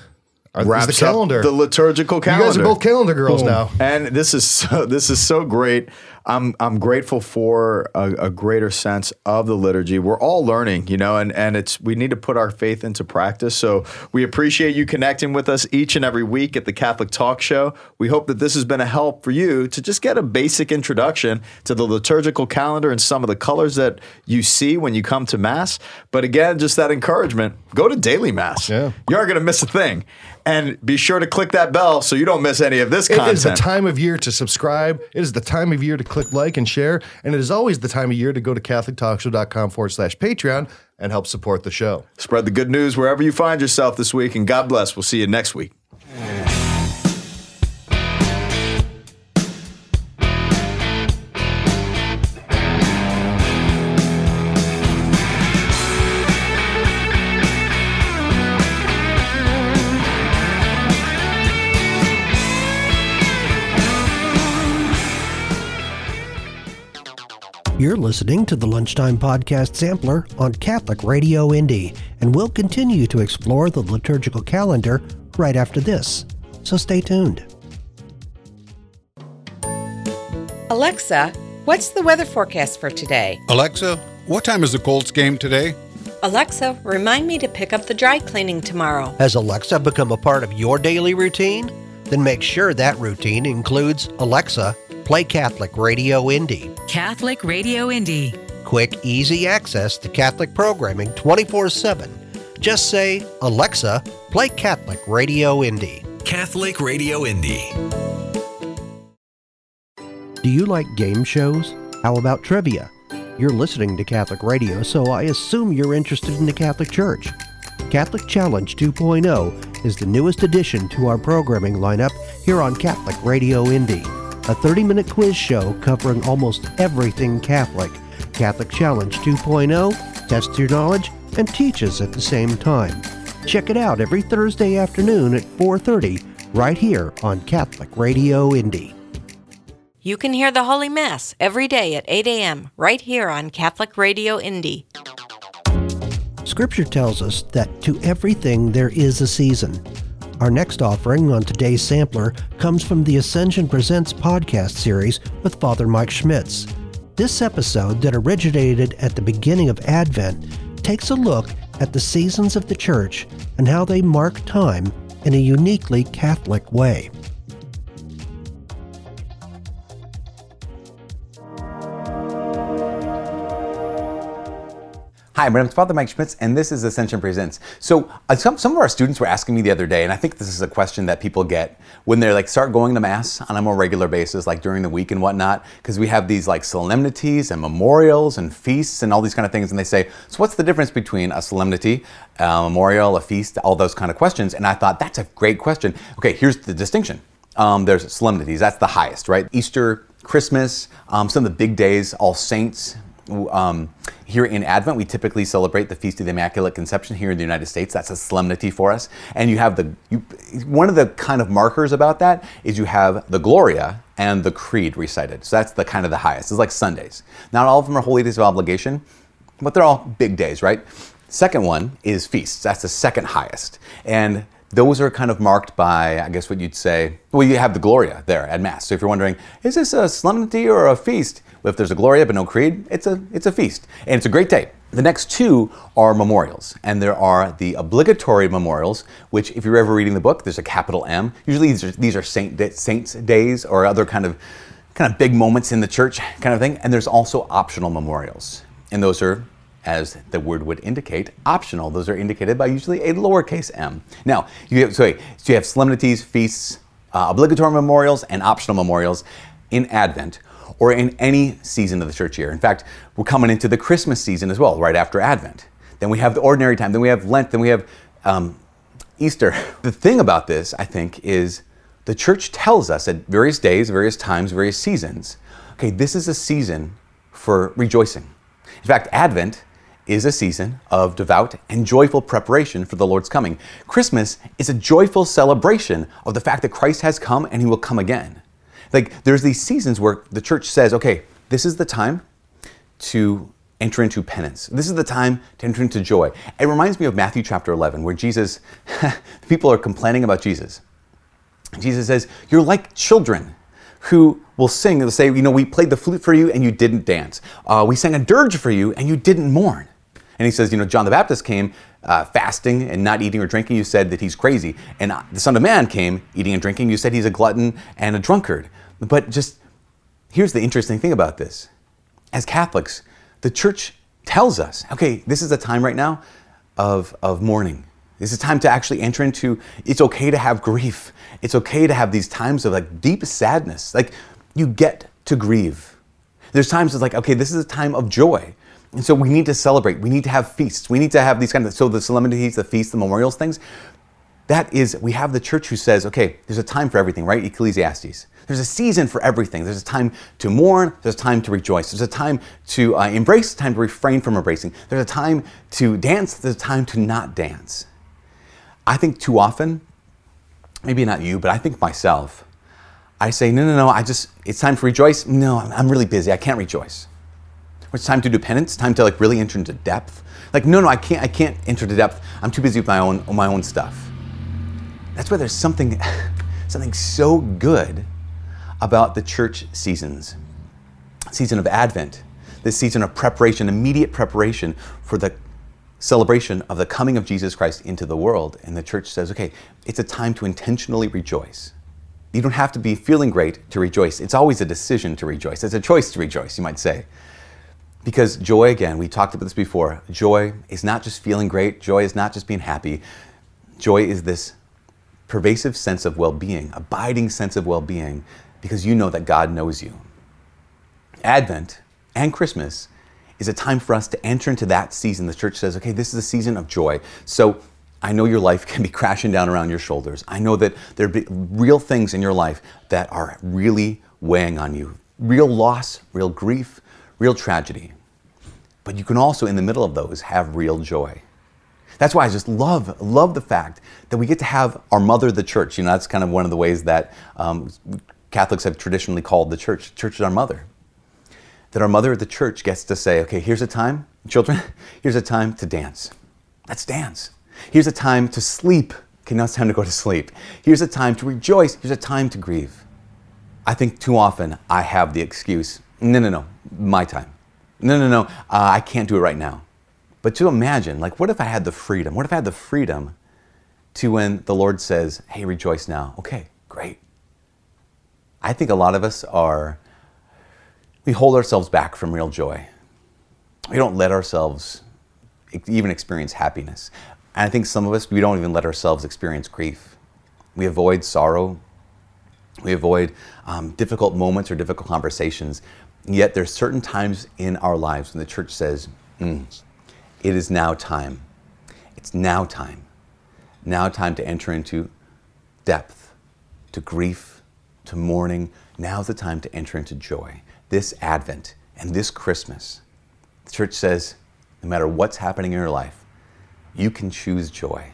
Uh, Wraps the calendar. the liturgical calendar. you guys are both calendar girls now. And this is so, this is so great. I'm I'm grateful for a, a greater sense of the liturgy. We're all learning, you know, and and it's we need to put our faith into practice. So we appreciate you connecting with us each and every week at the Catholic Talk Show. We hope that this has been a help for you to just get a basic introduction to the liturgical calendar and some of the colors that you see when you come to Mass. But again, just that encouragement: go to daily Mass. Yeah. You aren't going to miss a thing. And be sure to click that bell so you don't miss any of this It content. is the time of year to subscribe. It is the time of year to click like and share. And it is always the time of year to go to CatholicTalkShow.com forward slash Patreon and help support the show. Spread the good news wherever you find yourself this week, and God bless. We'll see you next week. You're listening to the Lunchtime Podcast Sampler on Catholic Radio Indy, and we'll continue to explore the liturgical calendar right after this. So stay tuned. Alexa, what's the weather forecast for today? Alexa, what time is the Colts game today? Alexa, remind me to pick up the dry cleaning tomorrow. Has Alexa become a part of your daily routine? Then make sure that routine includes Alexa, play Catholic Radio Indy. Catholic Radio Indy. Quick, easy access to Catholic programming 24 7. Just say, Alexa, play Catholic Radio Indy. Catholic Radio Indy. Do you like game shows? How about trivia? You're listening to Catholic Radio, so I assume you're interested in the Catholic Church. Catholic Challenge 2.0 is the newest addition to our programming lineup here on Catholic Radio Indy, a 30 minute quiz show covering almost everything Catholic. Catholic Challenge 2.0 tests your knowledge and teaches at the same time. Check it out every Thursday afternoon at 4:30 right here on Catholic Radio Indy. You can hear the Holy Mass every day at 8 a.m. right here on Catholic Radio Indy. Scripture tells us that to everything there is a season. Our next offering on today's sampler comes from the Ascension Presents podcast series with Father Mike Schmitz. This episode, that originated at the beginning of Advent, takes a look at the seasons of the Church and how they mark time in a uniquely Catholic way. Hi, my name is Father Mike Schmitz, and this is Ascension Presents. So, uh, some, some of our students were asking me the other day, and I think this is a question that people get when they like start going to Mass on a more regular basis, like during the week and whatnot, because we have these like solemnities and memorials and feasts and all these kind of things, and they say, "So, what's the difference between a solemnity, a memorial, a feast, all those kind of questions?" And I thought that's a great question. Okay, here's the distinction. Um, there's solemnities, that's the highest, right? Easter, Christmas, um, some of the big days, All Saints, um, here in Advent, we typically celebrate the Feast of the Immaculate Conception here in the United States. That's a solemnity for us. And you have the, you, one of the kind of markers about that is you have the Gloria and the Creed recited. So that's the kind of the highest. It's like Sundays. Not all of them are holy days of obligation, but they're all big days, right? Second one is feasts. That's the second highest. And those are kind of marked by, I guess what you'd say, well, you have the Gloria there at Mass. So if you're wondering, is this a solemnity or a feast? If there's a Gloria but no Creed, it's a, it's a feast. And it's a great day. The next two are memorials, and there are the obligatory memorials, which, if you're ever reading the book, there's a capital M. Usually, these are, these are saint saints' days or other kind of kind of big moments in the church, kind of thing. And there's also optional memorials, and those are, as the word would indicate, optional. Those are indicated by usually a lowercase m. Now, you have so, so you have solemnities, feasts, uh, obligatory memorials, and optional memorials in Advent or in any season of the church year. In fact, we're coming into the Christmas season as well, right after Advent. Then we have the ordinary time, then we have Lent, then we have um, Easter. (laughs) The thing about this, I think, is the church tells us at various days, various times, various seasons, okay, this is a season for rejoicing. In fact, Advent is a season of devout and joyful preparation for the Lord's coming. Christmas is a joyful celebration of the fact that Christ has come and he will come again. Like there's these seasons where the church says, okay, this is the time to enter into penance. This is the time to enter into joy. It reminds me of Matthew chapter 11, where Jesus, (laughs) people are complaining about Jesus. Jesus says, You're like children who will sing. They'll say, You know, we played the flute for you and you didn't dance. Uh, we sang a dirge for you and you didn't mourn. And he says, You know, John the Baptist came uh, fasting and not eating or drinking. You said that he's crazy. And the Son of Man came eating and drinking. You said he's a glutton and a drunkard. But just here's the interesting thing about this. As Catholics, the church tells us, okay, this is a time right now of, of mourning. This is time to actually enter into, it's okay to have grief. It's okay to have these times of like deep sadness. Like you get to grieve. There's times it's like, okay, this is a time of joy. And so we need to celebrate. We need to have feasts. We need to have these kind of, so the solemnities, the feasts, the memorials, things. That is, we have the church who says, okay, there's a time for everything, right? Ecclesiastes. There's a season for everything. There's a time to mourn. There's a time to rejoice. There's a time to uh, embrace, time to refrain from embracing. There's a time to dance. There's a time to not dance. I think too often, maybe not you, but I think myself, I say, no, no, no, I just, it's time to rejoice. No, I'm really busy. I can't rejoice. Or it's time to do penance, time to like really enter into depth. Like, no, no, I can't, I can't enter into depth. I'm too busy with my own, my own stuff. That's why there's something, (laughs) something so good about the church seasons. Season of Advent, this season of preparation, immediate preparation for the celebration of the coming of Jesus Christ into the world. And the church says, okay, it's a time to intentionally rejoice. You don't have to be feeling great to rejoice. It's always a decision to rejoice. It's a choice to rejoice, you might say. Because joy, again, we talked about this before, joy is not just feeling great, joy is not just being happy. Joy is this pervasive sense of well being, abiding sense of well being because you know that God knows you. Advent and Christmas is a time for us to enter into that season. The church says, okay, this is a season of joy. So I know your life (laughs) can be crashing down around your shoulders. I know that there are real things in your life that are really weighing on you real loss, real grief, real tragedy. But you can also, in the middle of those, have real joy. That's why I just love, love the fact that we get to have our mother, the church. You know, that's kind of one of the ways that um, Catholics have traditionally called the church. Church is our mother. That our mother, the church, gets to say, okay, here's a time, children, (laughs) here's a time to dance. Let's dance. Here's a time to sleep. Okay, now it's time to go to sleep. Here's a time to rejoice. Here's a time to grieve. I think too often I have the excuse no, no, no, my time. No, no, no, uh, I can't do it right now. But to imagine, like, what if I had the freedom? What if I had the freedom to when the Lord says, hey, rejoice now? Okay, great. I think a lot of us are, we hold ourselves back from real joy. We don't let ourselves even experience happiness. And I think some of us, we don't even let ourselves experience grief. We avoid sorrow. We avoid um, difficult moments or difficult conversations. Yet there's certain times in our lives when the church says, mm, it is now time. It's now time. Now time to enter into depth, to grief, to mourning. Now's the time to enter into joy. This Advent and this Christmas, the church says, no matter what's happening in your life, you can choose joy.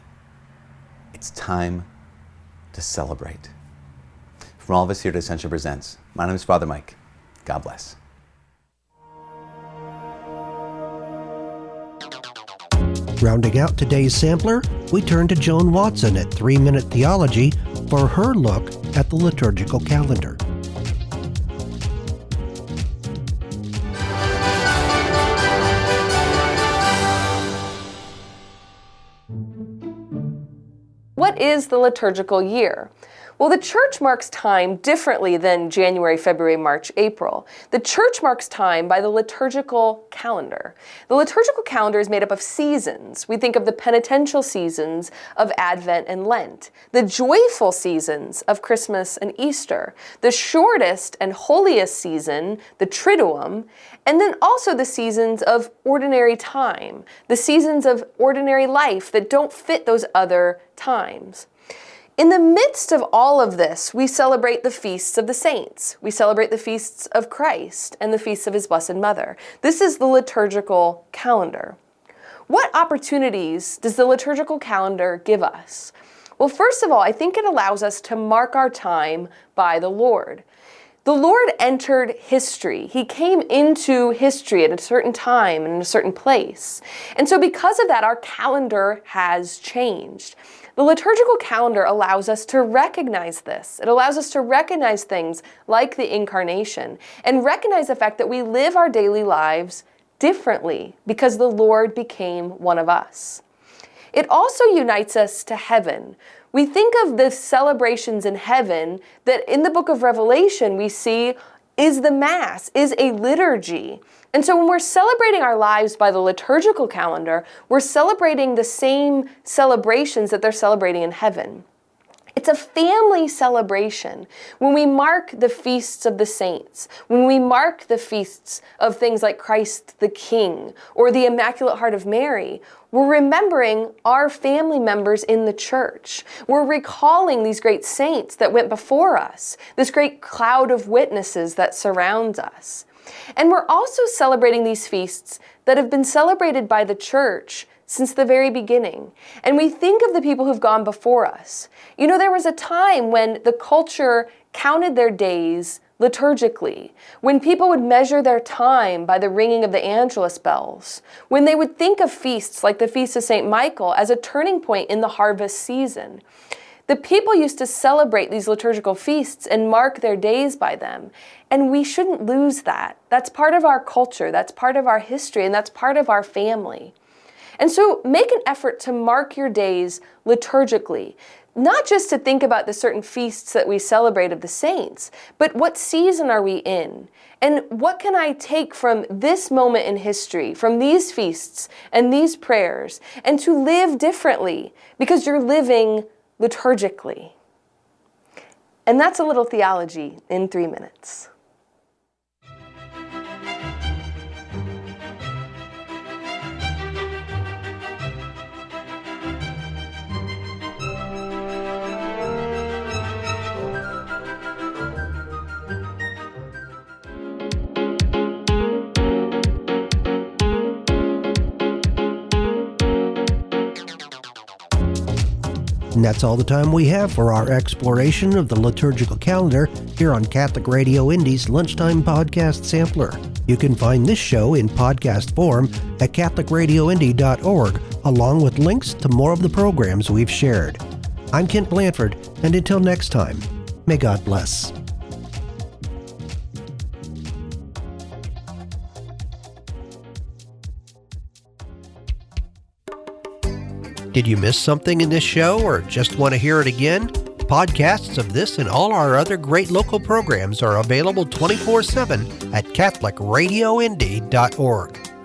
It's time to celebrate. From all of us here at Ascension Presents, my name is Father Mike. God bless. Rounding out today's sampler, we turn to Joan Watson at 3 Minute Theology for her look at the liturgical calendar. What is the liturgical year? Well, the church marks time differently than January, February, March, April. The church marks time by the liturgical calendar. The liturgical calendar is made up of seasons. We think of the penitential seasons of Advent and Lent, the joyful seasons of Christmas and Easter, the shortest and holiest season, the Triduum, and then also the seasons of ordinary time, the seasons of ordinary life that don't fit those other times. In the midst of all of this, we celebrate the feasts of the saints. We celebrate the feasts of Christ and the feasts of his Blessed Mother. This is the liturgical calendar. What opportunities does the liturgical calendar give us? Well, first of all, I think it allows us to mark our time by the Lord. The Lord entered history. He came into history at a certain time and in a certain place. And so, because of that, our calendar has changed. The liturgical calendar allows us to recognize this. It allows us to recognize things like the incarnation and recognize the fact that we live our daily lives differently because the Lord became one of us. It also unites us to heaven. We think of the celebrations in heaven that in the book of Revelation we see is the Mass, is a liturgy. And so when we're celebrating our lives by the liturgical calendar, we're celebrating the same celebrations that they're celebrating in heaven. It's a family celebration. When we mark the feasts of the saints, when we mark the feasts of things like Christ the King or the Immaculate Heart of Mary, we're remembering our family members in the church. We're recalling these great saints that went before us, this great cloud of witnesses that surrounds us. And we're also celebrating these feasts that have been celebrated by the church since the very beginning. And we think of the people who've gone before us. You know, there was a time when the culture counted their days liturgically, when people would measure their time by the ringing of the Angelus bells, when they would think of feasts like the Feast of St. Michael as a turning point in the harvest season. The people used to celebrate these liturgical feasts and mark their days by them. And we shouldn't lose that. That's part of our culture, that's part of our history, and that's part of our family. And so make an effort to mark your days liturgically, not just to think about the certain feasts that we celebrate of the saints, but what season are we in? And what can I take from this moment in history, from these feasts and these prayers, and to live differently because you're living liturgically. And that's a little theology in three minutes. And that's all the time we have for our exploration of the liturgical calendar here on Catholic Radio Indy's Lunchtime Podcast Sampler. You can find this show in podcast form at CatholicRadioIndy.org, along with links to more of the programs we've shared. I'm Kent Blanford, and until next time, may God bless. Did you miss something in this show or just want to hear it again? Podcasts of this and all our other great local programs are available 24 7 at CatholicRadioIndy.org.